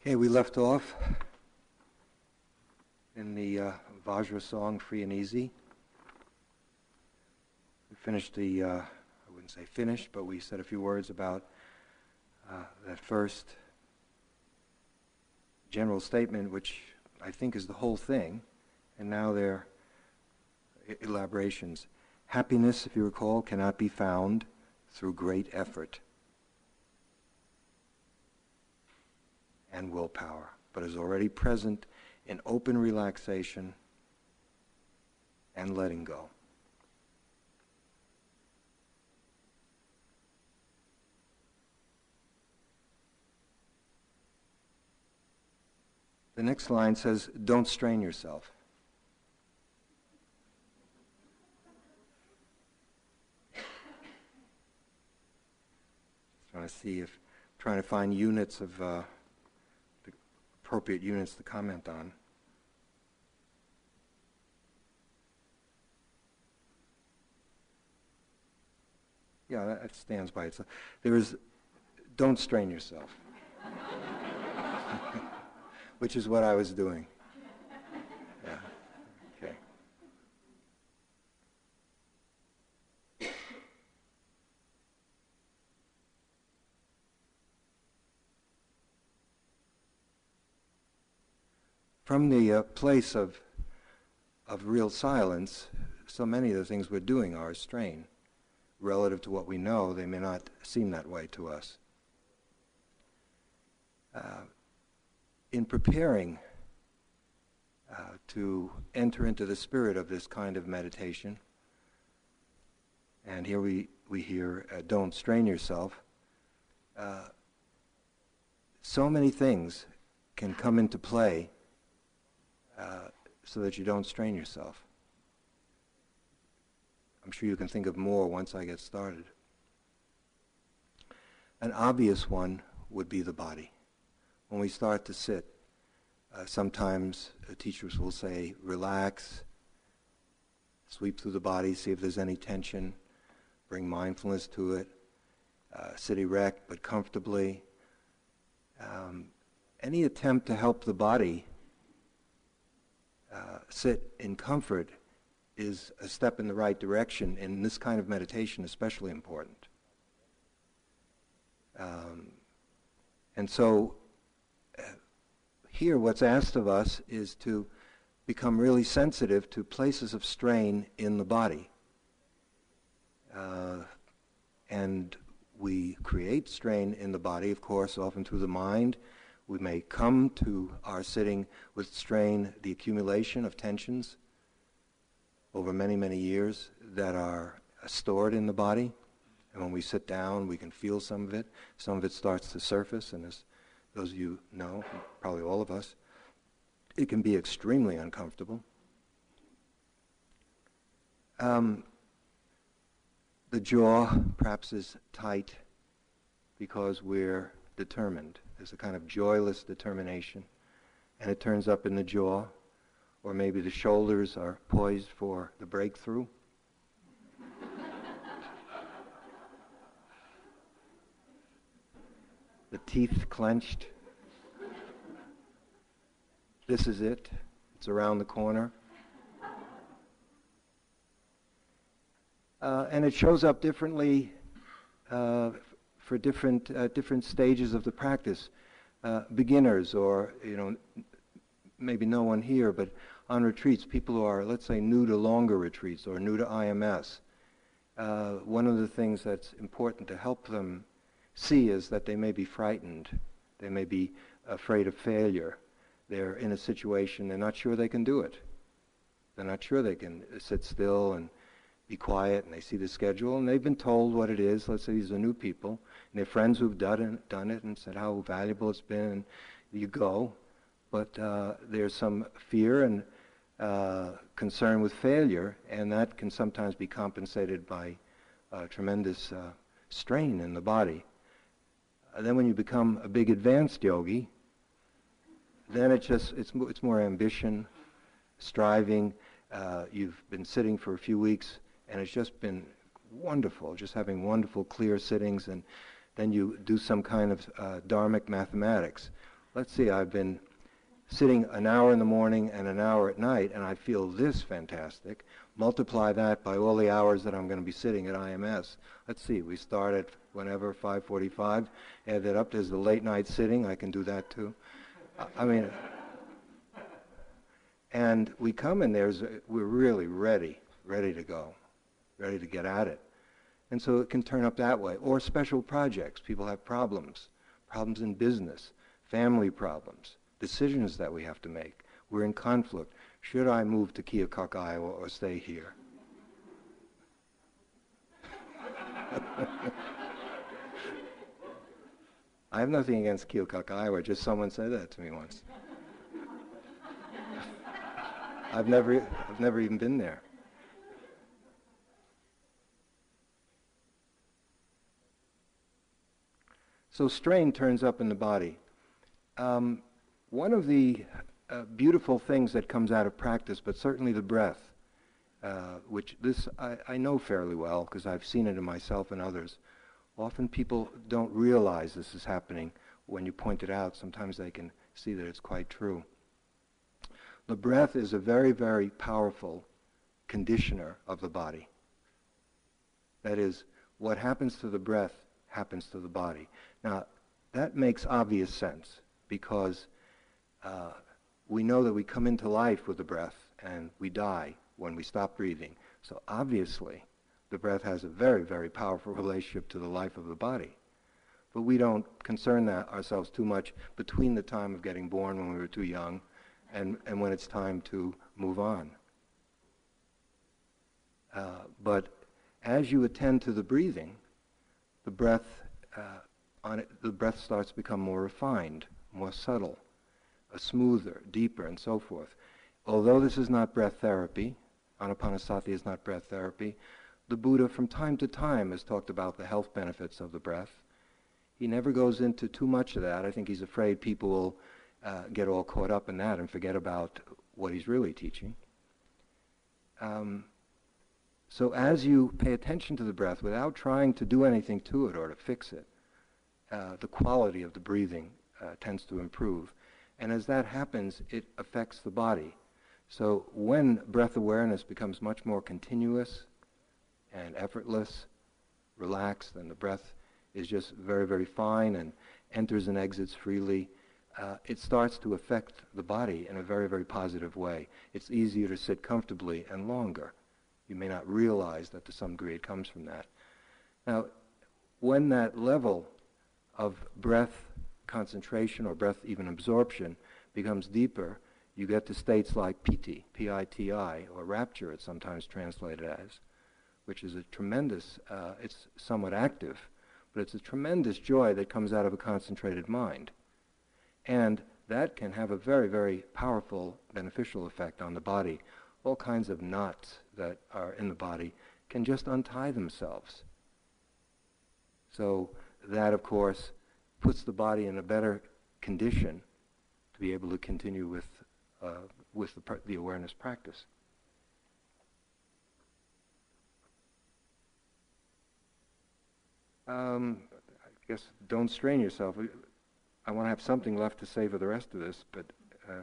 Okay, we left off in the uh, Vajra song, Free and Easy. We finished the, uh, I wouldn't say finished, but we said a few words about uh, that first general statement, which I think is the whole thing, and now there are elaborations. Happiness, if you recall, cannot be found through great effort. And willpower, but is already present in open relaxation and letting go. The next line says, Don't strain yourself. trying to see if, trying to find units of. Uh, appropriate units to comment on. Yeah, that stands by itself. There is, don't strain yourself, which is what I was doing. Yeah, okay. From the uh, place of, of real silence, so many of the things we're doing are a strain. Relative to what we know, they may not seem that way to us. Uh, in preparing uh, to enter into the spirit of this kind of meditation, and here we, we hear, uh, don't strain yourself, uh, so many things can come into play uh, so that you don't strain yourself. I'm sure you can think of more once I get started. An obvious one would be the body. When we start to sit, uh, sometimes uh, teachers will say, relax, sweep through the body, see if there's any tension, bring mindfulness to it, uh, sit erect but comfortably. Um, any attempt to help the body uh, sit in comfort is a step in the right direction, and this kind of meditation especially important. Um, and so uh, here what's asked of us is to become really sensitive to places of strain in the body. Uh, and we create strain in the body, of course, often through the mind, we may come to our sitting with strain, the accumulation of tensions over many, many years that are stored in the body. And when we sit down, we can feel some of it. Some of it starts to surface, and as those of you know, probably all of us, it can be extremely uncomfortable. Um, the jaw perhaps is tight because we're determined. There's a kind of joyless determination, and it turns up in the jaw, or maybe the shoulders are poised for the breakthrough. the teeth clenched. This is it. It's around the corner. Uh, and it shows up differently uh, for different, uh, different stages of the practice. Uh, beginners or, you know, maybe no one here, but on retreats, people who are, let's say, new to longer retreats or new to IMS, uh, one of the things that's important to help them see is that they may be frightened. They may be afraid of failure. They're in a situation, they're not sure they can do it. They're not sure they can sit still and be quiet, and they see the schedule, and they've been told what it is. Let's say these are new people, and their friends who've done it, done it and said how valuable it's been, you go. But uh, there's some fear and uh, concern with failure, and that can sometimes be compensated by uh, tremendous strain in the body. And then when you become a big advanced yogi, then it just it's it's more ambition, striving. Uh, you've been sitting for a few weeks, and it's just been wonderful, just having wonderful, clear sittings and then you do some kind of uh, dharmic mathematics. let's see, I've been sitting an hour in the morning and an hour at night, and I feel this fantastic. Multiply that by all the hours that I'm going to be sitting at IMS. Let's see, we start at whenever, 5.45, add that up, there's the late night sitting, I can do that too. I mean, and we come in there. we're really ready, ready to go, ready to get at it. And so it can turn up that way. Or special projects. People have problems, problems in business, family problems, decisions that we have to make. We're in conflict. Should I move to Keokuk, Iowa, or stay here? I have nothing against Keokuk, Iowa. Just someone said that to me once. I've never, I've never even been there. So strain turns up in the body. Um, one of the uh, beautiful things that comes out of practice, but certainly the breath, uh, which this I, I know fairly well because I've seen it in myself and others. Often people don't realize this is happening. When you point it out, sometimes they can see that it's quite true. The breath is a very, very powerful conditioner of the body. That is, what happens to the breath happens to the body. Now, that makes obvious sense because uh, we know that we come into life with the breath and we die when we stop breathing. So obviously, the breath has a very, very powerful relationship to the life of the body. But we don't concern that ourselves too much between the time of getting born when we were too young and, and when it's time to move on. Uh, but as you attend to the breathing, the breath uh, on it, the breath starts to become more refined, more subtle, uh, smoother, deeper, and so forth. Although this is not breath therapy, anapanasati is not breath therapy, the Buddha from time to time has talked about the health benefits of the breath. He never goes into too much of that. I think he's afraid people will uh, get all caught up in that and forget about what he's really teaching. Um, so as you pay attention to the breath without trying to do anything to it or to fix it, uh, the quality of the breathing uh, tends to improve. And as that happens, it affects the body. So when breath awareness becomes much more continuous and effortless, relaxed, and the breath is just very, very fine and enters and exits freely, uh, it starts to affect the body in a very, very positive way. It's easier to sit comfortably and longer. You may not realize that to some degree it comes from that. Now, when that level of breath concentration or breath even absorption becomes deeper, you get to states like piti, P-I-T-I, or rapture it's sometimes translated as, which is a tremendous, uh, it's somewhat active, but it's a tremendous joy that comes out of a concentrated mind. And that can have a very, very powerful beneficial effect on the body. All kinds of knots that are in the body can just untie themselves. So that, of course, puts the body in a better condition to be able to continue with, uh, with the, the awareness practice. Um, I guess don't strain yourself. I want to have something left to say for the rest of this, but uh,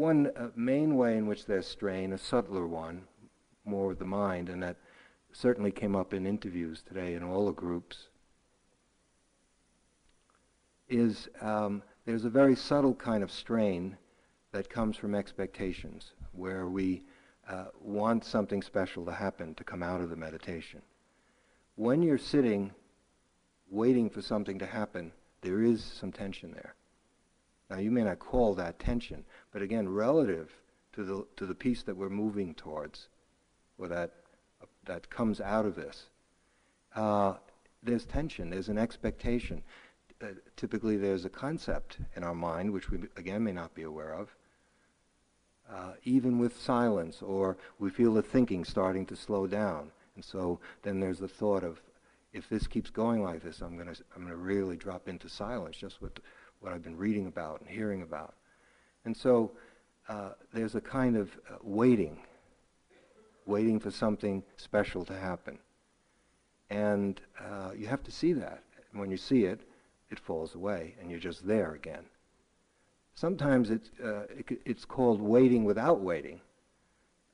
one uh, main way in which there's strain, a subtler one, more with the mind, and that certainly came up in interviews today in all the groups, is um, there's a very subtle kind of strain that comes from expectations, where we uh, want something special to happen to come out of the meditation. When you're sitting waiting for something to happen, there is some tension there. Now, you may not call that tension, but again, relative to the, to the peace that we're moving towards, or that that comes out of this. Uh, there's tension, there's an expectation. Uh, typically, there's a concept in our mind, which we, again, may not be aware of. Uh, even with silence, or we feel the thinking starting to slow down. And so then there's the thought of, if this keeps going like this, I'm going to I'm going to really drop into silence, just with what I've been reading about and hearing about. And so uh, there's a kind of uh, waiting waiting for something special to happen. And uh, you have to see that. And when you see it, it falls away and you're just there again. Sometimes it's, uh, it, it's called waiting without waiting.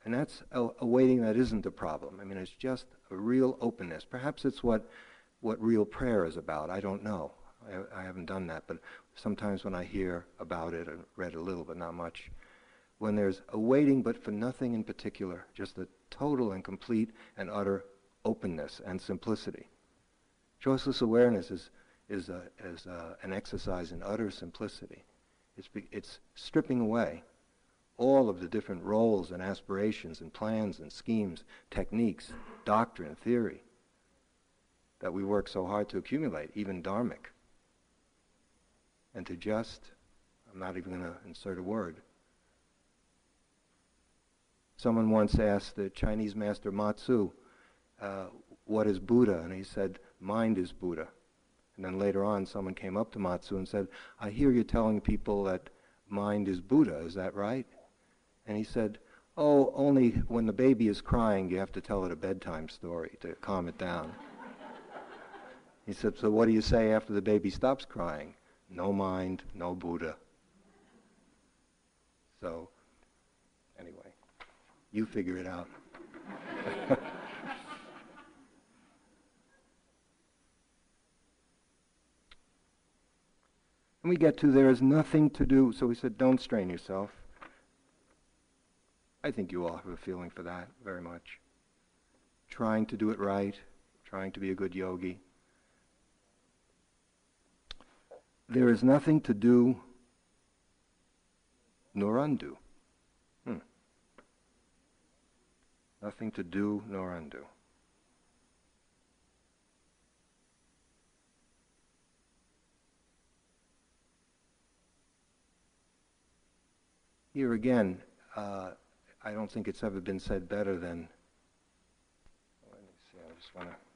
And that's a, a, waiting that isn't a problem. I mean, it's just a real openness. Perhaps it's what, what real prayer is about. I don't know. I, I haven't done that. But sometimes when I hear about it, and read a little, but not much, when there's a waiting but for nothing in particular, just a total and complete and utter openness and simplicity. Choiceless awareness is, is, a, is a, an exercise in utter simplicity. It's, be, it's stripping away all of the different roles and aspirations and plans and schemes, techniques, doctrine, theory that we work so hard to accumulate, even dharmic. And to just, I'm not even going to insert a word. Someone once asked the Chinese master Matsu, uh, what is Buddha? And he said, mind is Buddha. And then later on, someone came up to Matsu and said, I hear you telling people that mind is Buddha, is that right? And he said, Oh, only when the baby is crying, you have to tell it a bedtime story to calm it down. he said, So what do you say after the baby stops crying? No mind, no Buddha. So, anyway, you figure it out. And we get to there is nothing to do. So we said, don't strain yourself. I think you all have a feeling for that very much. Trying to do it right, trying to be a good yogi. There is nothing to do nor undo. Hmm. Nothing to do nor undo. Here again, uh, I don't think it's ever been said better than. Let me see, I just want to.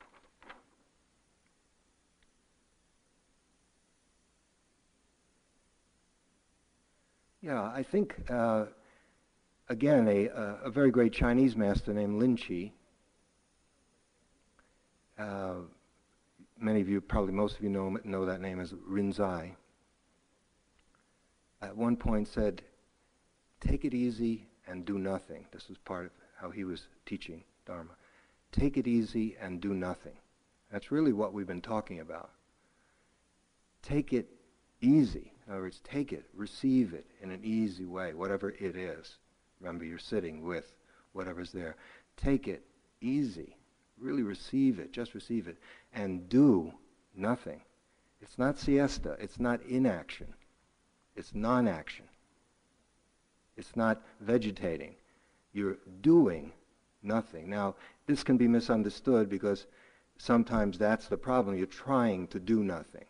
Yeah, I think, uh, again, a, a, very great Chinese master named Lin Chi. Uh, many of you, probably most of you know, know that name as Rinzai. At one point said, take it easy and do nothing. This was part of how he was teaching Dharma. Take it easy and do nothing. That's really what we've been talking about. Take it easy. In other words, take it, receive it in an easy way, whatever it is. Remember, you're sitting with whatever's there. Take it easy. Really receive it, just receive it, and do nothing. It's not siesta, it's not inaction, it's non action. It's not vegetating. You're doing nothing. Now, this can be misunderstood because sometimes that's the problem. You're trying to do nothing.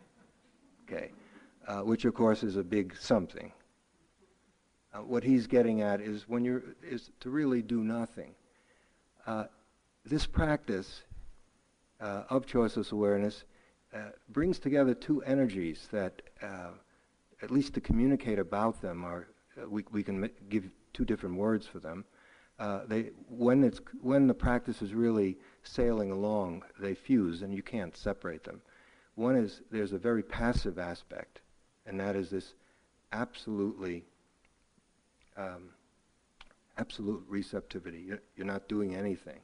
Uh, which, of course, is a big something. Uh, what he's getting at is when you're is to really do nothing. Uh, this practice uh, of choiceless awareness uh, brings together two energies that, uh, at least to communicate about them, are we, we can give two different words for them. They, when, it's, when the practice is really sailing along, they fuse and you can't separate them. One is there's a very passive aspect, and that is this absolutely um, absolute receptivity. You're, you're, not doing anything.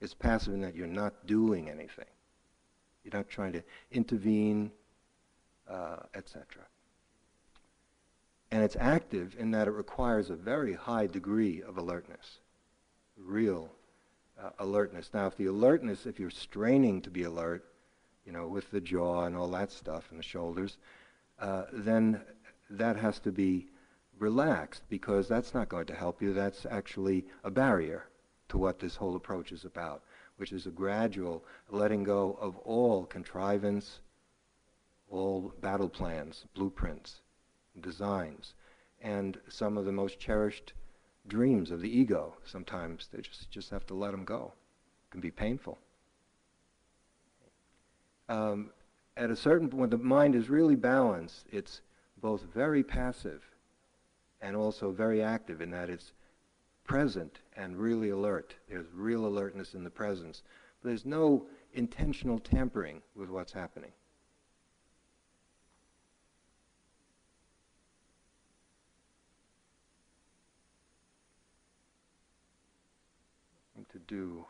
It's passive in that you're not doing anything. You're not trying to intervene, uh, etc and it's active in that it requires a very high degree of alertness, real uh, alertness. Now, if the alertness, if you're straining to be alert, you know, with the jaw and all that stuff and the shoulders, uh, then that has to be relaxed because that's not going to help you. That's actually a barrier to what this whole approach is about, which is a gradual letting go of all contrivance, all battle plans, blueprints, designs, and some of the most cherished dreams of the ego. Sometimes they just, just have to let them go. It can be painful. Um, at a certain point, when the mind is really balanced, it's both very passive and also very active in that it's present and really alert. There's real alertness in the presence. But there's no intentional tampering with what's happening. To do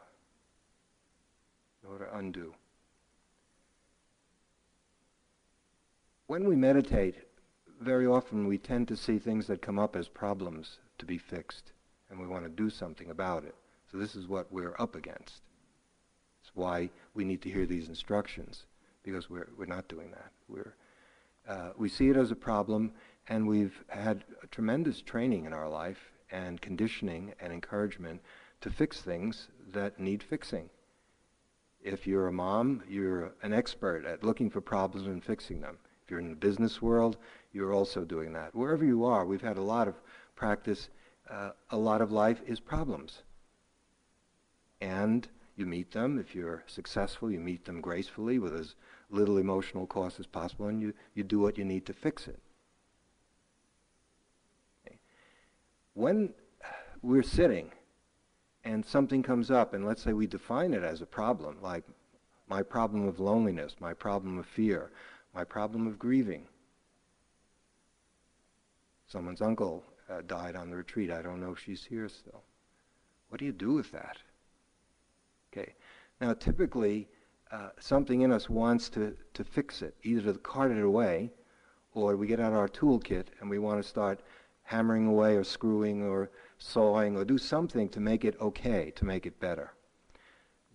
or to undo. When we meditate, very often we tend to see things that come up as problems to be fixed, and we want to do something about it. So this is what we're up against. It's why we need to hear these instructions, because we're, we're not doing that. We're, uh, we see it as a problem, and we've had tremendous training in our life and conditioning and encouragement to fix things that need fixing. If you're a mom, you're an expert at looking for problems and fixing them. If you're in the business world, you're also doing that. Wherever you are, we've had a lot of practice. Uh, a lot of life is problems. And you meet them. If you're successful, you meet them gracefully with as little emotional cost as possible, and you, you do what you need to fix it. Okay. When we're sitting and something comes up, and let's say we define it as a problem, like my problem of loneliness, my problem of fear, my problem of grieving. Someone's uncle uh, died on the retreat. I don't know if she's here still. What do you do with that? Okay. Now, typically, uh, something in us wants to, to fix it, either to cart it away, or we get out our toolkit and we want to start hammering away or screwing or sawing or do something to make it okay, to make it better.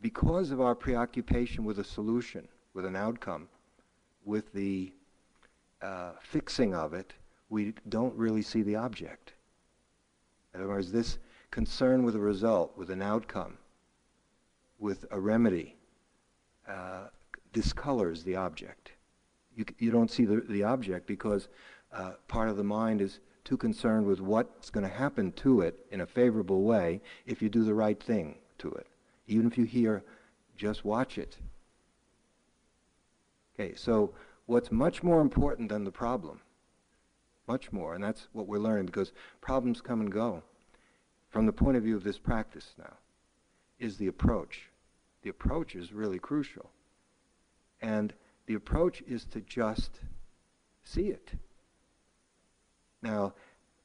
Because of our preoccupation with a solution, with an outcome, with the uh, fixing of it, we don't really see the object. In other words, this concern with a result, with an outcome, with a remedy, uh, discolors the object. You, you don't see the, the object because uh, part of the mind is too concerned with what's going to happen to it in a favorable way if you do the right thing to it. Even if you hear, just watch it. Okay, so what's much more important than the problem, much more, and that's what we're learning because problems come and go from the point of view of this practice now, is the approach. The approach is really crucial. And the approach is to just see it. Now,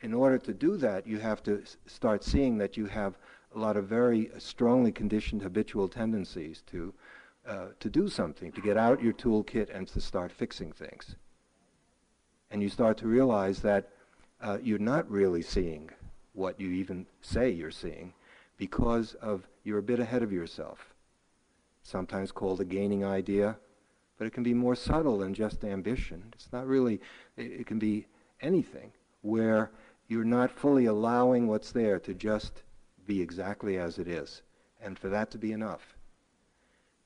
in order to do that, you have to start seeing that you have a lot of very strongly conditioned habitual tendencies to, uh, to do something, to get out your toolkit and to start fixing things. And you start to realize that uh, you're not really seeing what you even say you're seeing because of you're a bit ahead of yourself. Sometimes called a gaining idea, but it can be more subtle than just ambition. It's not really, it, it can be anything where you're not fully allowing what's there to just be exactly as it is, and for that to be enough.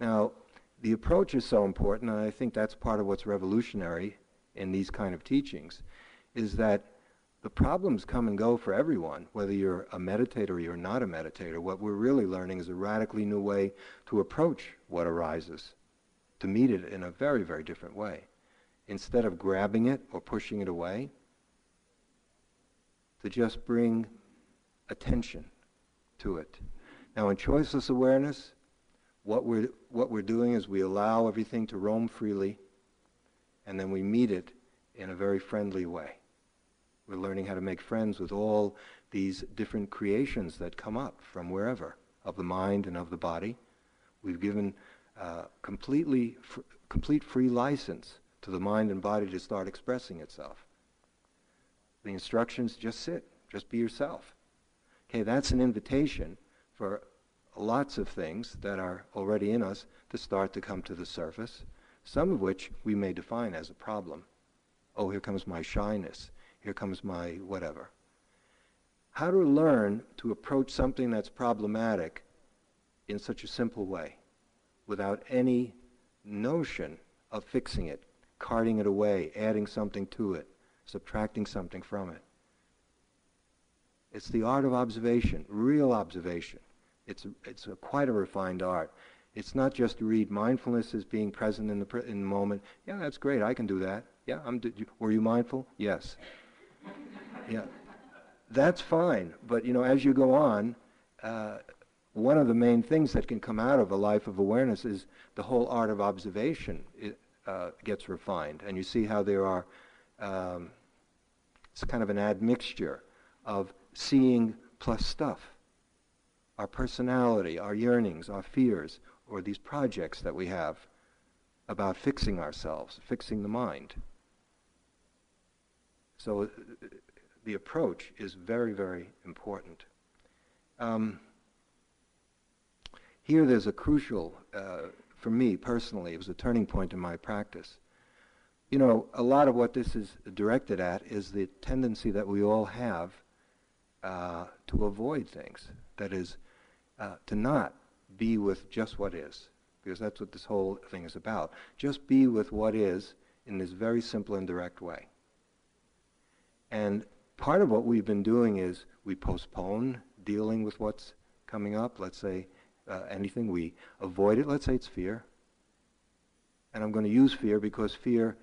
Now, the approach is so important, and I think that's part of what's revolutionary in these kind of teachings, is that the problems come and go for everyone, whether you're a meditator or you're not a meditator. What we're really learning is a radically new way to approach what arises, to meet it in a very, very different way. Instead of grabbing it or pushing it away, to just bring attention to it. Now, in choiceless awareness, what we're, what we're doing is we allow everything to roam freely, and then we meet it in a very friendly way. We're learning how to make friends with all these different creations that come up from wherever, of the mind and of the body. We've given uh, completely fr- complete free license to the mind and body to start expressing itself. The instructions just sit, just be yourself. Okay, that's an invitation for lots of things that are already in us to start to come to the surface, some of which we may define as a problem. Oh, here comes my shyness. Here comes my whatever. How to learn to approach something that's problematic in such a simple way without any notion of fixing it, carting it away, adding something to it subtracting something from it. It's the art of observation, real observation. It's, it's a, quite a refined art. It's not just to read mindfulness as being present in the, in the moment. Yeah, that's great. I can do that. Yeah, I'm. Were you mindful? Yes. yeah, that's fine. But you know, as you go on, uh, one of the main things that can come out of a life of awareness is the whole art of observation it, uh, gets refined, and you see how there are um, it's kind of an admixture of seeing plus stuff. Our personality, our yearnings, our fears, or these projects that we have about fixing ourselves, fixing the mind. So uh, the approach is very, very important. Um, here there's a crucial, uh, for me personally, it was a turning point in my practice. You know, a lot of what this is directed at is the tendency that we all have uh, to avoid things. That is, uh, to not be with just what is, because that's what this whole thing is about. Just be with what is in this very simple and direct way. And part of what we've been doing is we postpone dealing with what's coming up. Let's say uh, anything, we avoid it. Let's say it's fear. And I'm going to use fear because fear,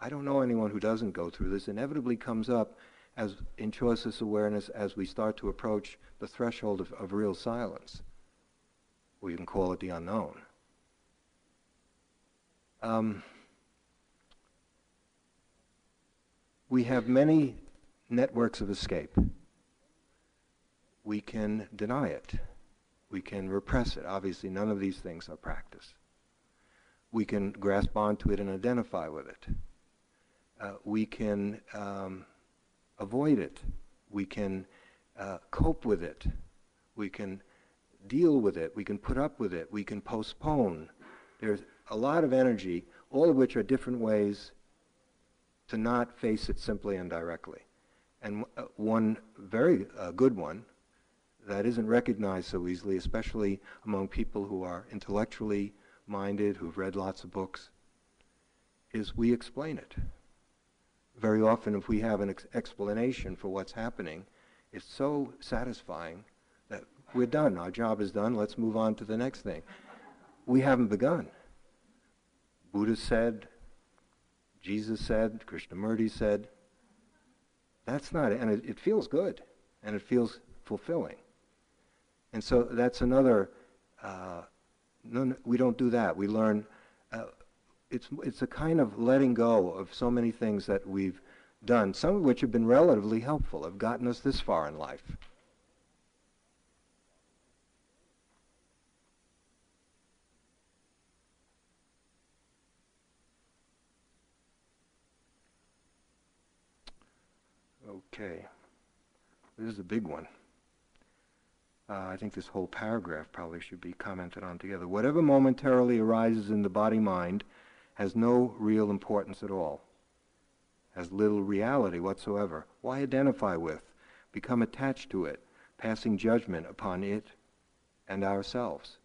I don't know anyone who doesn't go through this, inevitably comes up as in choiceless awareness as we start to approach the threshold of, of real silence. We can call it the unknown. Um, we have many networks of escape. We can deny it. We can repress it. Obviously, none of these things are practice. We can grasp onto it and identify with it. Uh, we can um, avoid it. We can uh, cope with it. We can deal with it. We can put up with it. We can postpone. There's a lot of energy, all of which are different ways to not face it simply and directly. And uh, one very uh, good one that isn't recognized so easily, especially among people who are intellectually minded, who've read lots of books, is we explain it. Very often, if we have an ex- explanation for what's happening, it's so satisfying that we're done. Our job is done. Let's move on to the next thing. We haven't begun. Buddha said, Jesus said, Krishnamurti said, that's not it. And it, it feels good and it feels fulfilling. And so that's another, uh, no, we don't do that. We learn, uh, it's, it's a kind of letting go of so many things that we've done, some of which have been relatively helpful, have gotten us this far in life. Okay. This is a big one. Uh, I think this whole paragraph probably should be commented on together. Whatever momentarily arises in the body mind has no real importance at all, has little reality whatsoever. Why identify with, become attached to it, passing judgment upon it and ourselves?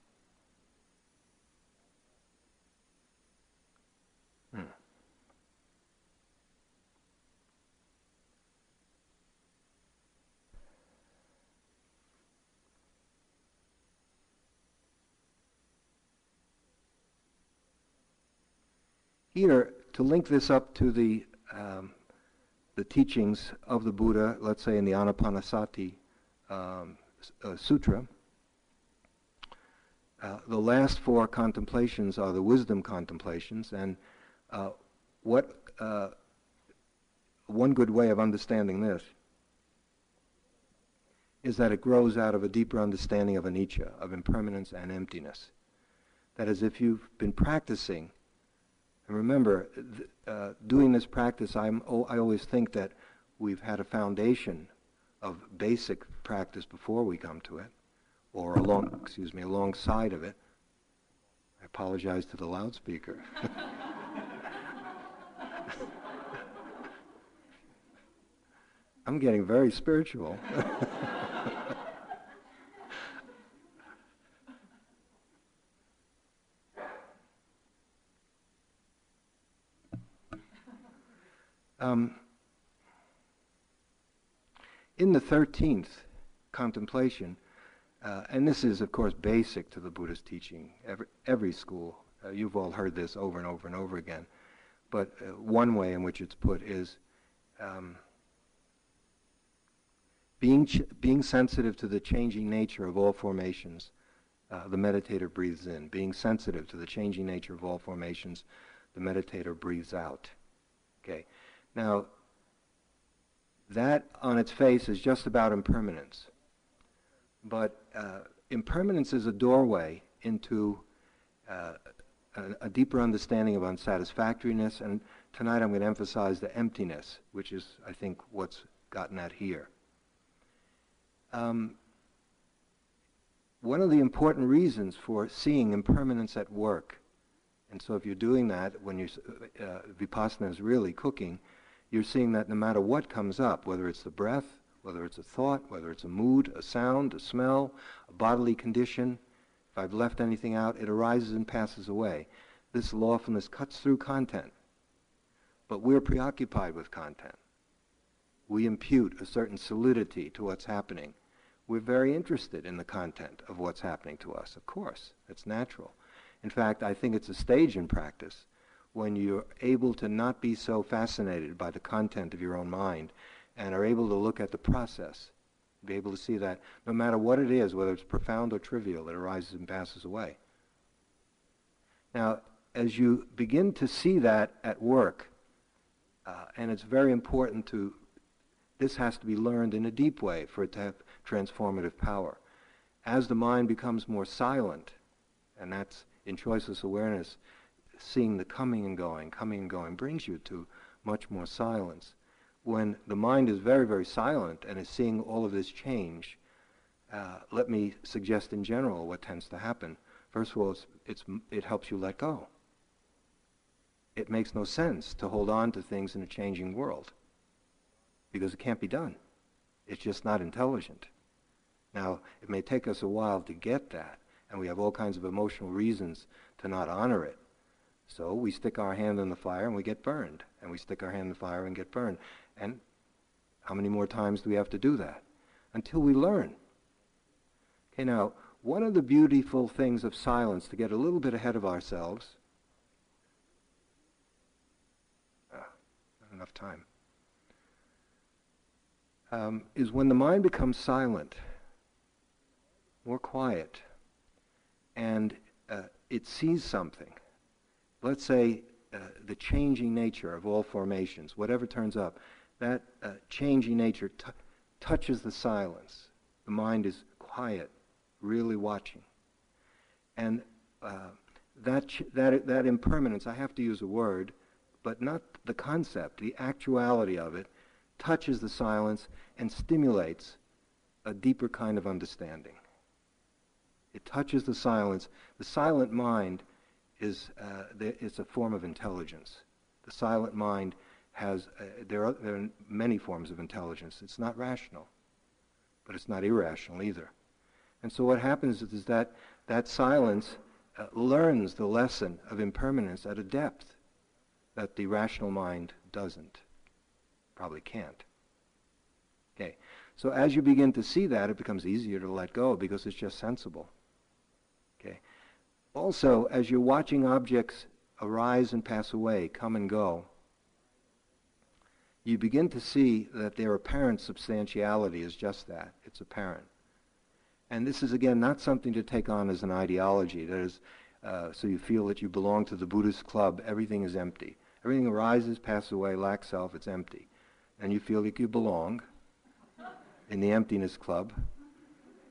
To link this up to the, um, the teachings of the Buddha, let's say in the Anapanasati um, uh, Sutra, uh, the last four contemplations are the wisdom contemplations, and uh, what uh, one good way of understanding this is that it grows out of a deeper understanding of anicca, of impermanence and emptiness. That is, if you've been practicing and remember, uh, doing this practice, I'm, oh, I always think that we've had a foundation of basic practice before we come to it, or along, excuse me, alongside of it. I apologize to the loudspeaker. I'm getting very spiritual. Um, in the 13th contemplation, uh, and this is, of course, basic to the Buddhist teaching, every, every school, uh, you've all heard this over and over and over again, but uh, one way in which it's put is um, being, ch- being sensitive to the changing nature of all formations. Uh, the meditator breathes in. Being sensitive to the changing nature of all formations, the meditator breathes out. Okay. Now, that on its face is just about impermanence. But uh, impermanence is a doorway into uh, a, a, deeper understanding of unsatisfactoriness, and tonight I'm going to emphasize the emptiness, which is, I think, what's gotten at here. Um, one of the important reasons for seeing impermanence at work, and so if you're doing that when you uh, vipassana is really cooking, you're seeing that no matter what comes up, whether it's the breath, whether it's a thought, whether it's a mood, a sound, a smell, a bodily condition, if I've left anything out, it arises and passes away. This lawfulness cuts through content. But we're preoccupied with content. We impute a certain solidity to what's happening. We're very interested in the content of what's happening to us, of course. It's natural. In fact, I think it's a stage in practice when you're able to not be so fascinated by the content of your own mind and are able to look at the process, be able to see that no matter what it is, whether it's profound or trivial, it arises and passes away. Now, as you begin to see that at work, uh, and it's very important to, this has to be learned in a deep way for it to have transformative power. As the mind becomes more silent, and that's in choiceless awareness, seeing the coming and going, coming and going, brings you to much more silence. When the mind is very, very silent and is seeing all of this change, uh, let me suggest in general what tends to happen. First of all, it's, it's, it helps you let go. It makes no sense to hold on to things in a changing world because it can't be done. It's just not intelligent. Now, it may take us a while to get that, and we have all kinds of emotional reasons to not honor it. So we stick our hand in the fire and we get burned. And we stick our hand in the fire and get burned. And how many more times do we have to do that? Until we learn. Okay, now, one of the beautiful things of silence, to get a little bit ahead of ourselves, ah, not enough time, um, is when the mind becomes silent, more quiet, and uh, it sees something let's say, uh, the changing nature of all formations, whatever turns up, that uh, changing nature t- touches the silence. The mind is quiet, really watching. And uh, that, ch- that, that impermanence, I have to use a word, but not the concept, the actuality of it, touches the silence and stimulates a deeper kind of understanding. It touches the silence. The silent mind is uh, it's a form of intelligence. The silent mind has uh, there, are, there are many forms of intelligence. It's not rational, but it's not irrational either. And so what happens is, that that silence uh, learns the lesson of impermanence at a depth that the rational mind doesn't, probably can't. Okay, so as you begin to see that, it becomes easier to let go because it's just sensible. Also, as you're watching objects arise and pass away, come and go, you begin to see that their apparent substantiality is just that. It's apparent. And this is, again, not something to take on as an ideology. That is, uh, so you feel that you belong to the Buddhist club, everything is empty. Everything arises, passes away, lacks self, it's empty. And you feel like you belong in the emptiness club.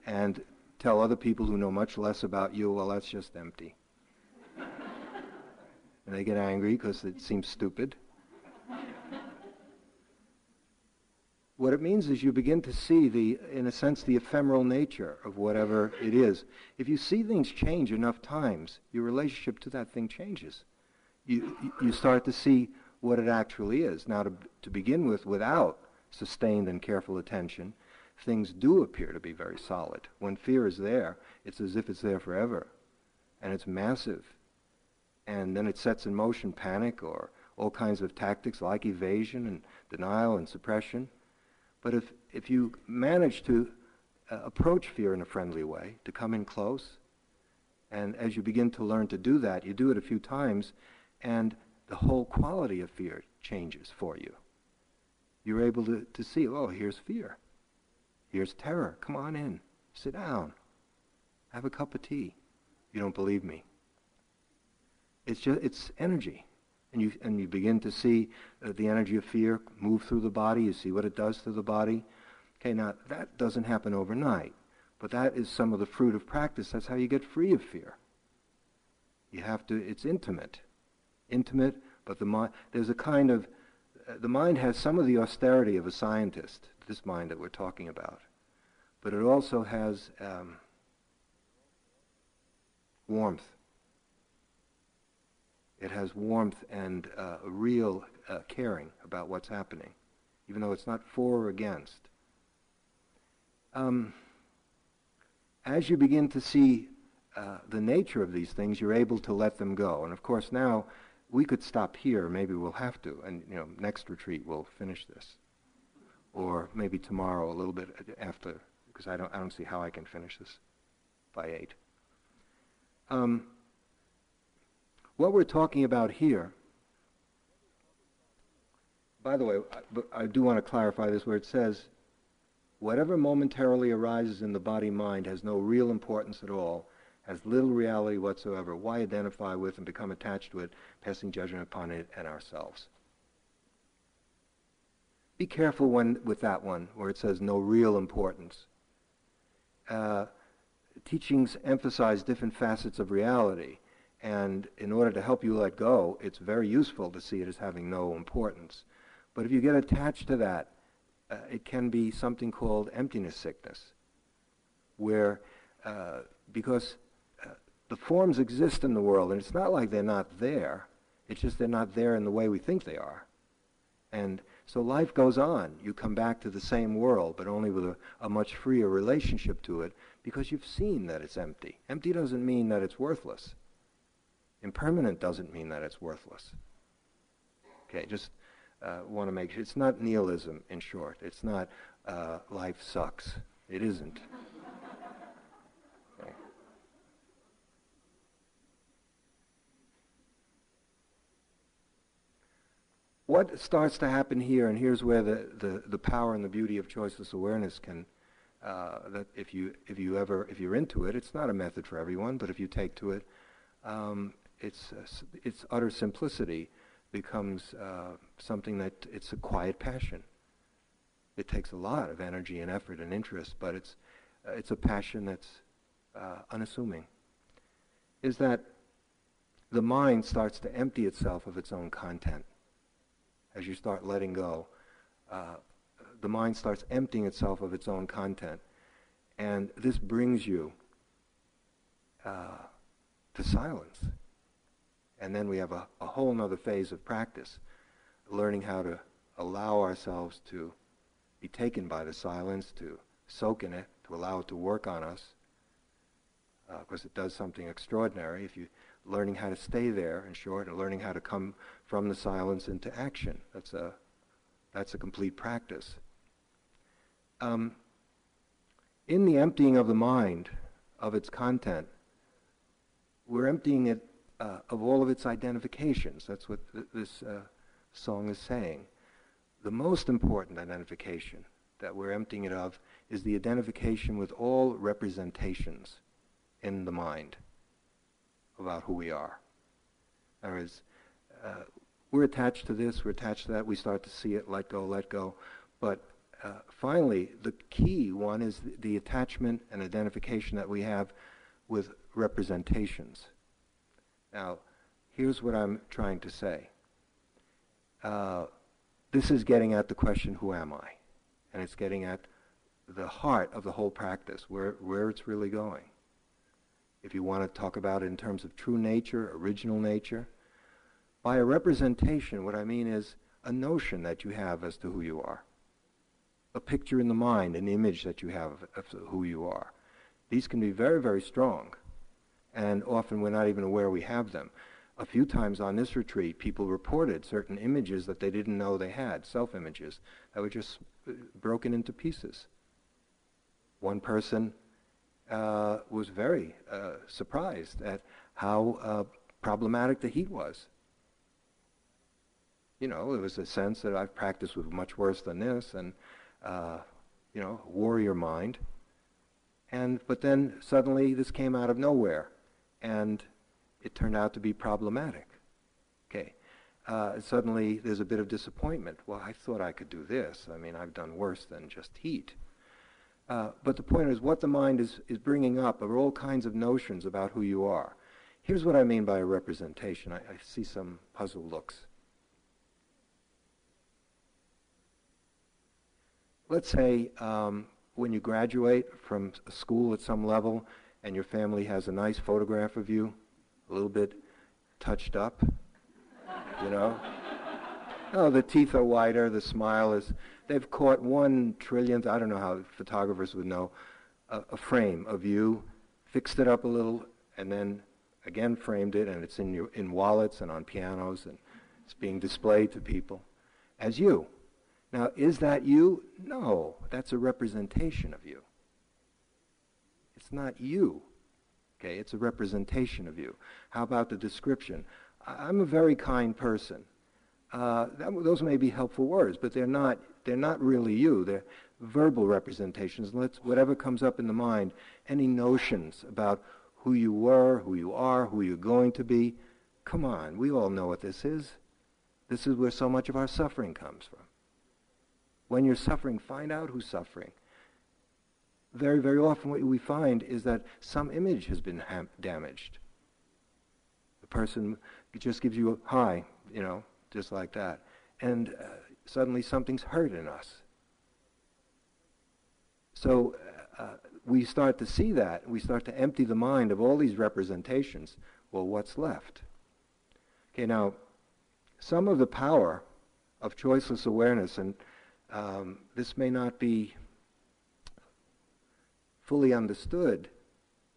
And tell other people who know much less about you, well, that's just empty. and they get angry because it seems stupid. what it means is you begin to see the, in a sense, the ephemeral nature of whatever it is. If you see things change enough times, your relationship to that thing changes. You, you start to see what it actually is. Now, to, to begin with, without sustained and careful attention, things do appear to be very solid. When fear is there, it's as if it's there forever. And it's massive. And then it sets in motion panic or all kinds of tactics like evasion and denial and suppression. But if, if you manage to uh, approach fear in a friendly way, to come in close, and as you begin to learn to do that, you do it a few times, and the whole quality of fear changes for you. You're able to, to see, oh, here's fear. Here's terror. Come on in. Sit down. Have a cup of tea. You don't believe me. It's just it's energy. And you, and you begin to see uh, the energy of fear move through the body. You see what it does to the body. Okay, now that doesn't happen overnight. But that is some of the fruit of practice. That's how you get free of fear. You have to, it's intimate. Intimate, but the mind, there's a kind of, uh, the mind has some of the austerity of a scientist, this mind that we're talking about. But it also has um, warmth. It has warmth and uh, real uh, caring about what's happening, even though it's not for or against. Um, as you begin to see uh, the nature of these things, you're able to let them go. And of course, now we could stop here. Maybe we'll have to, and you know, next retreat we'll finish this, or maybe tomorrow a little bit after, because I don't, I don't see how I can finish this by eight. Um, what we're talking about here, by the way, I, I do want to clarify this where it says, whatever momentarily arises in the body mind has no real importance at all, has little reality whatsoever. Why identify with and become attached to it, passing judgment upon it and ourselves? Be careful when, with that one, where it says no real importance. Uh, teachings emphasize different facets of reality. And in order to help you let go, it's very useful to see it as having no importance. But if you get attached to that, uh, it can be something called emptiness sickness, where uh, because uh, the forms exist in the world, and it's not like they're not there, it's just they're not there in the way we think they are. And so life goes on. You come back to the same world, but only with a, a much freer relationship to it because you've seen that it's empty. Empty doesn't mean that it's worthless. Impermanent doesn't mean that it's worthless. Okay, just uh, want to make sure. It's not nihilism, in short. It's not uh, life sucks. It isn't. What starts to happen here, and here's where the, the, the power and the beauty of choiceless awareness can, uh, that if you, if you ever, if you're into it, it's not a method for everyone, but if you take to it, um, its, uh, its utter simplicity becomes uh, something that it's a quiet passion. It takes a lot of energy and effort and interest, but it's, uh, it's a passion that's uh, unassuming. Is that the mind starts to empty itself of its own content. As you start letting go, uh, the mind starts emptying itself of its own content. And this brings you uh, to silence. And then we have a, a whole other phase of practice, learning how to allow ourselves to be taken by the silence, to soak in it, to allow it to work on us, because uh, it does something extraordinary. If you learning how to stay there, in short, and learning how to come from the silence into action. That's a that's a complete practice. Um, in the emptying of the mind of its content, we're emptying it uh, of all of its identifications. That's what th- this uh, song is saying. The most important identification that we're emptying it of is the identification with all representations in the mind about who we are. Words, uh, we're attached to this, we're attached to that, we start to see it, let go, let go. But uh, finally, the key one is the, the attachment and identification that we have with representations. Now, here's what I'm trying to say. Uh, this is getting at the question, who am I? And it's getting at the heart of the whole practice, where, where it's really going. If you want to talk about it in terms of true nature, original nature, by a representation, what I mean is a notion that you have as to who you are, a picture in the mind, an image that you have of who you are. These can be very, very strong and often we're not even aware we have them. A few times on this retreat, people reported certain images that they didn't know they had, self images, that were just uh, broken into pieces. One person uh, was very uh, surprised at how uh, problematic the heat was. You know, it was a sense that I've practiced with much worse than this, and, uh, you know, warrior mind. And, but then suddenly this came out of nowhere and it turned out to be problematic. Okay. Uh, suddenly there's a bit of disappointment. Well, I thought I could do this. I mean, I've done worse than just heat. Uh, but the point is, what the mind is, is bringing up are all kinds of notions about who you are. Here's what I mean by a representation. I, I see some puzzled looks. Let's say um, when you graduate from a school at some level and your family has a nice photograph of you, a little bit touched up, you know? Oh, the teeth are whiter, the smile is. They've caught one trillionth, I don't know how photographers would know, a, a frame of you, fixed it up a little, and then again framed it, and it's in, your, in wallets and on pianos, and it's being displayed to people as you. Now, is that you? No, that's a representation of you. It's not you. Okay, it's a representation of you. How about the description? I'm a very kind person. Uh, that, those may be helpful words, but they're not, they're not really you. They're verbal representations. Let's, whatever comes up in the mind, any notions about who you were, who you are, who you're going to be. Come on, we all know what this is. This is where so much of our suffering comes from. When you're suffering, find out who's suffering. Very, very often what we find is that some image has been damaged. The person just gives you a hi, you know, just like that. And uh, suddenly something's hurt in us. So uh, we start to see that. We start to empty the mind of all these representations. Well, what's left? Okay, now, some of the power of choiceless awareness, and um, this may not be fully understood.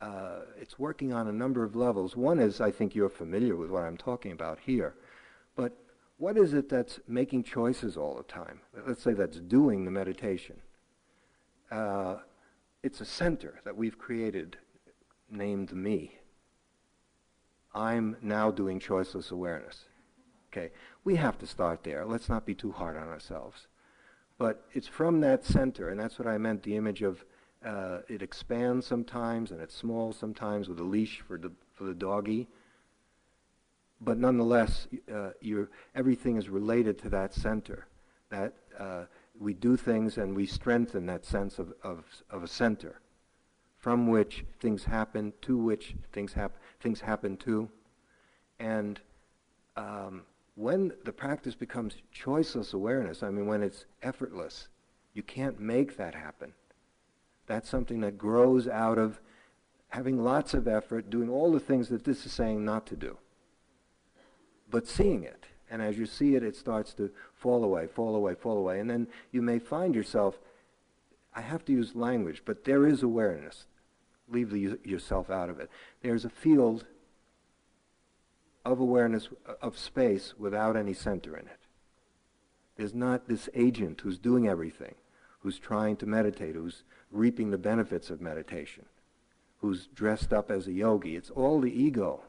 Uh, it's working on a number of levels. One is, I think you're familiar with what I'm talking about here. What is it that's making choices all the time? Let's say that's doing the meditation. Uh, it's a center that we've created named me. I'm now doing choiceless awareness. Okay, we have to start there. Let's not be too hard on ourselves. But it's from that center, and that's what I meant the image of uh, it expands sometimes and it's small sometimes with a leash for the, for the doggy. But nonetheless, uh, everything is related to that center. That uh, we do things and we strengthen that sense of, of, of a center from which things happen, to which things, hap- things happen to. And um, when the practice becomes choiceless awareness, I mean, when it's effortless, you can't make that happen. That's something that grows out of having lots of effort, doing all the things that this is saying not to do, but seeing it. And as you see it, it starts to fall away, fall away, fall away. And then you may find yourself, I have to use language, but there is awareness. Leave the, yourself out of it. There's a field of awareness uh, of space without any center in it. There's not this agent who's doing everything, who's trying to meditate, who's reaping the benefits of meditation, who's dressed up as a yogi. It's all the ego.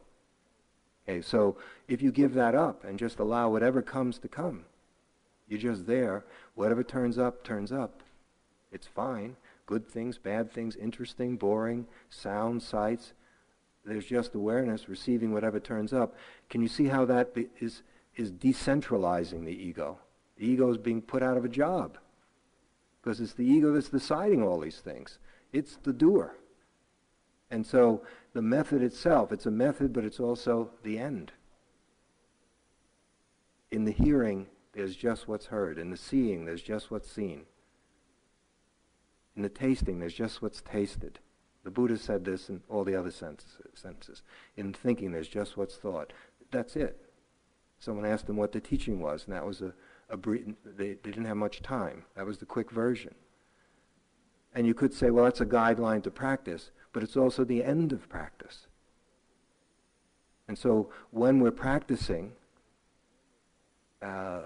Okay, so if you give that up and just allow whatever comes to come, you're just there. Whatever turns up, turns up. It's fine. Good things, bad things, interesting, boring, sound, sights. There's just awareness, receiving whatever turns up. Can you see how that is, is decentralizing the ego? The ego is being put out of a job because it's the ego that's deciding all these things. It's the doer. And so the method itself, it's a method, but it's also the end. In the hearing, there's just what's heard. In the seeing, there's just what's seen. In the tasting, there's just what's tasted. The Buddha said this in all the other senses. In thinking, there's just what's thought. That's it. Someone asked him what the teaching was, and that was a, a brief, they, they didn't have much time. That was the quick version. And you could say, well, that's a guideline to practice, but it's also the end of practice. And so when we're practicing, uh,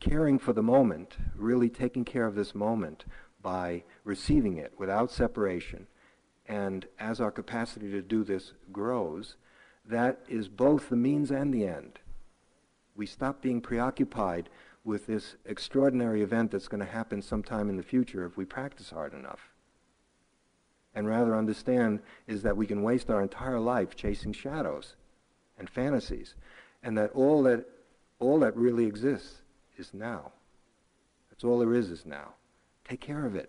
caring for the moment, really taking care of this moment, by receiving it without separation. And as our capacity to do this grows, that is both the means and the end. We stop being preoccupied with this extraordinary event that's going to happen sometime in the future if we practice hard enough. And rather understand is that we can waste our entire life chasing shadows and fantasies, and that all that, all that really exists is now. That's all there is is now. Take care of it.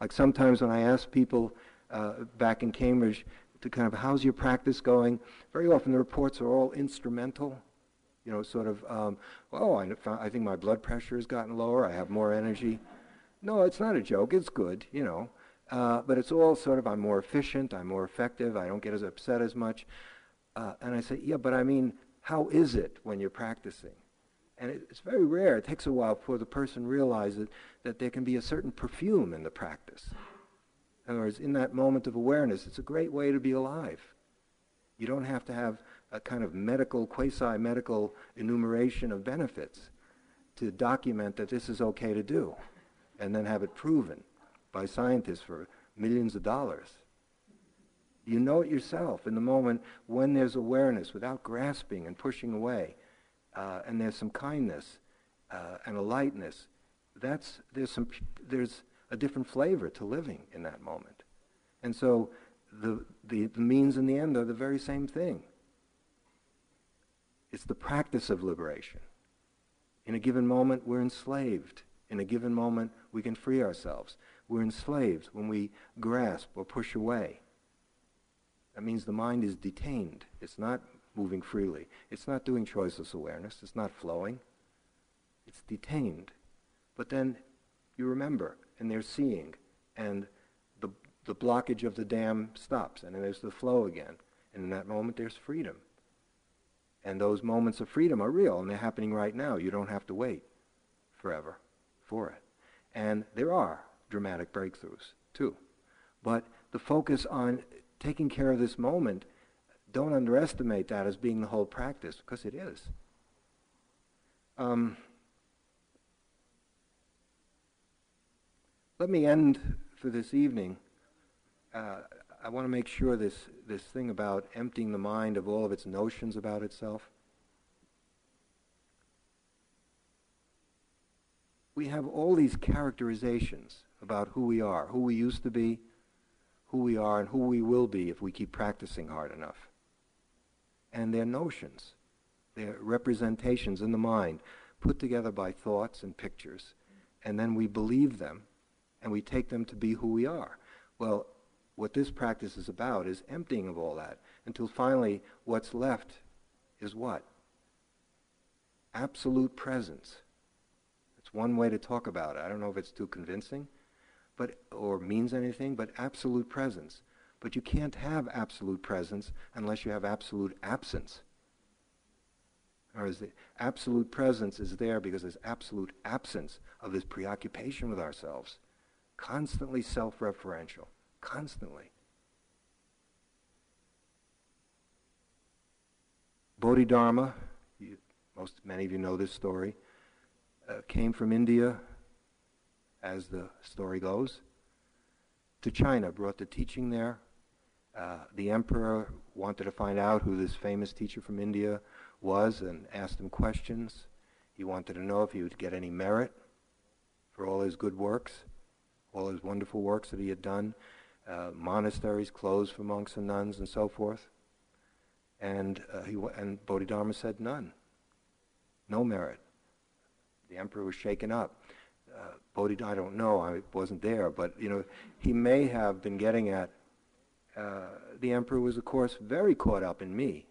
Like sometimes when I ask people uh, back in Cambridge to kind of, how's your practice going? Very often the reports are all instrumental. You know, sort of, um, oh, I, I think my blood pressure has gotten lower. I have more energy. No, it's not a joke. It's good, you know. Uh, but it's all sort of, I'm more efficient. I'm more effective. I don't get as upset as much. Uh, and I say, yeah, but I mean, how is it when you're practicing? And it, it's very rare. It takes a while before the person realizes that there can be a certain perfume in the practice. In other words, in that moment of awareness, it's a great way to be alive. You don't have to have a kind of medical, quasi-medical enumeration of benefits to document that this is okay to do and then have it proven by scientists for millions of dollars. You know it yourself in the moment when there's awareness without grasping and pushing away, uh, and there's some kindness uh, and a lightness. That's, there's, some, there's a different flavor to living in that moment. And so the, the, the means and the end are the very same thing. It's the practice of liberation. In a given moment, we're enslaved. In a given moment, we can free ourselves. We're enslaved when we grasp or push away. That means the mind is detained. It's not moving freely. It's not doing choiceless awareness. It's not flowing. It's detained. But then you remember, and they're seeing, and the, the blockage of the dam stops, and then there's the flow again. And in that moment, there's freedom. And those moments of freedom are real, and they're happening right now. You don't have to wait forever for it. And there are dramatic breakthroughs, too. But the focus on taking care of this moment, don't underestimate that as being the whole practice, because it is. Um, let me end for this evening. Uh, I want to make sure this, this thing about emptying the mind of all of its notions about itself. We have all these characterizations about who we are, who we used to be, who we are, and who we will be if we keep practicing hard enough. And they're notions, they're representations in the mind put together by thoughts and pictures, and then we believe them and we take them to be who we are. Well, what this practice is about is emptying of all that until finally what's left is what? Absolute presence. It's one way to talk about it. I don't know if it's too convincing but, or means anything, but absolute presence. But you can't have absolute presence unless you have absolute absence. Or is the absolute presence is there because there's absolute absence of this preoccupation with ourselves constantly self-referential, constantly. Bodhidharma, you, most many of you know this story, uh, came from India, as the story goes, to China, brought the teaching there. Uh, the emperor wanted to find out who this famous teacher from India was and asked him questions. He wanted to know if he would get any merit for all his good works all his wonderful works that he had done, uh, monasteries closed for monks and nuns and so forth. And, uh, he and Bodhidharma said none. No merit. The emperor was shaken up. Uh, Bodhidharma, I don't know, I wasn't there, but you know, he may have been getting at, uh, the emperor was of course very caught up in me.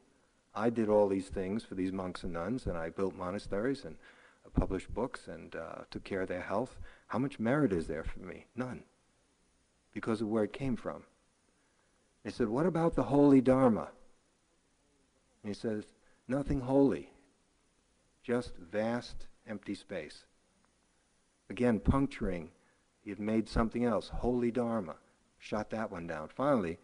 I did all these things for these monks and nuns, and I built monasteries and published books and uh, took care of their health. How much merit is there for me? None. Because of where it came from. They said, What about the holy Dharma? And he says, Nothing holy, just vast empty space. Again, puncturing, he had made something else, holy Dharma. Shot that one down. Finally,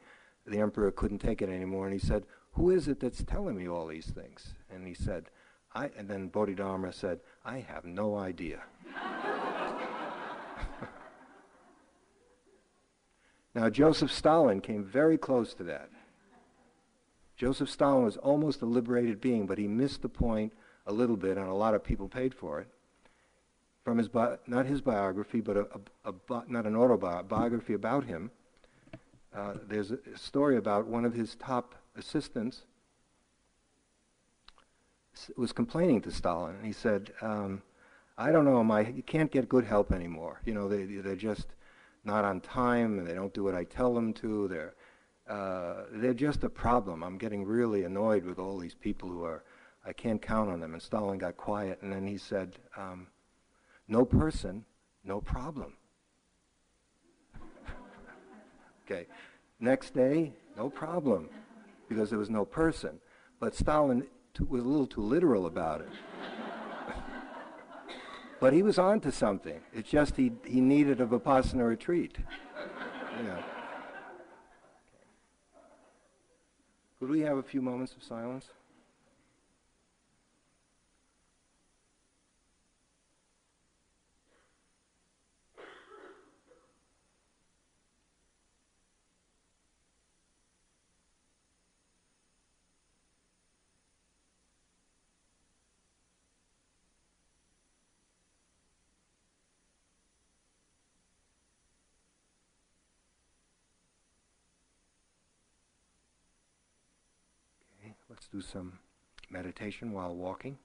the emperor couldn't take it anymore and he said, Who is it that's telling me all these things? And he said, I, and then Bodhidharma said, I have no idea. now, Joseph Stalin came very close to that. Joseph Stalin was almost a liberated being, but he missed the point a little bit, and a lot of people paid for it. From his not his biography, but a, a, a not an autobiography about him. Uh, there's a story about one of his top assistants was complaining to Stalin, and he said, um, "I don't know, my you can't get good help anymore. You know, they they're just not on time, and they don't do what I tell them to. They're uh, they're just a problem. I'm getting really annoyed with all these people who are. I can't count on them. And Stalin got quiet, and then he said, um, "No person, no problem." okay. Next day, no problem, because there was no person. But Stalin was a little too literal about it. but he was on to something. It's just he, he needed a Vipassana retreat. Know. Could we have a few moments of silence? Let's do some meditation while walking.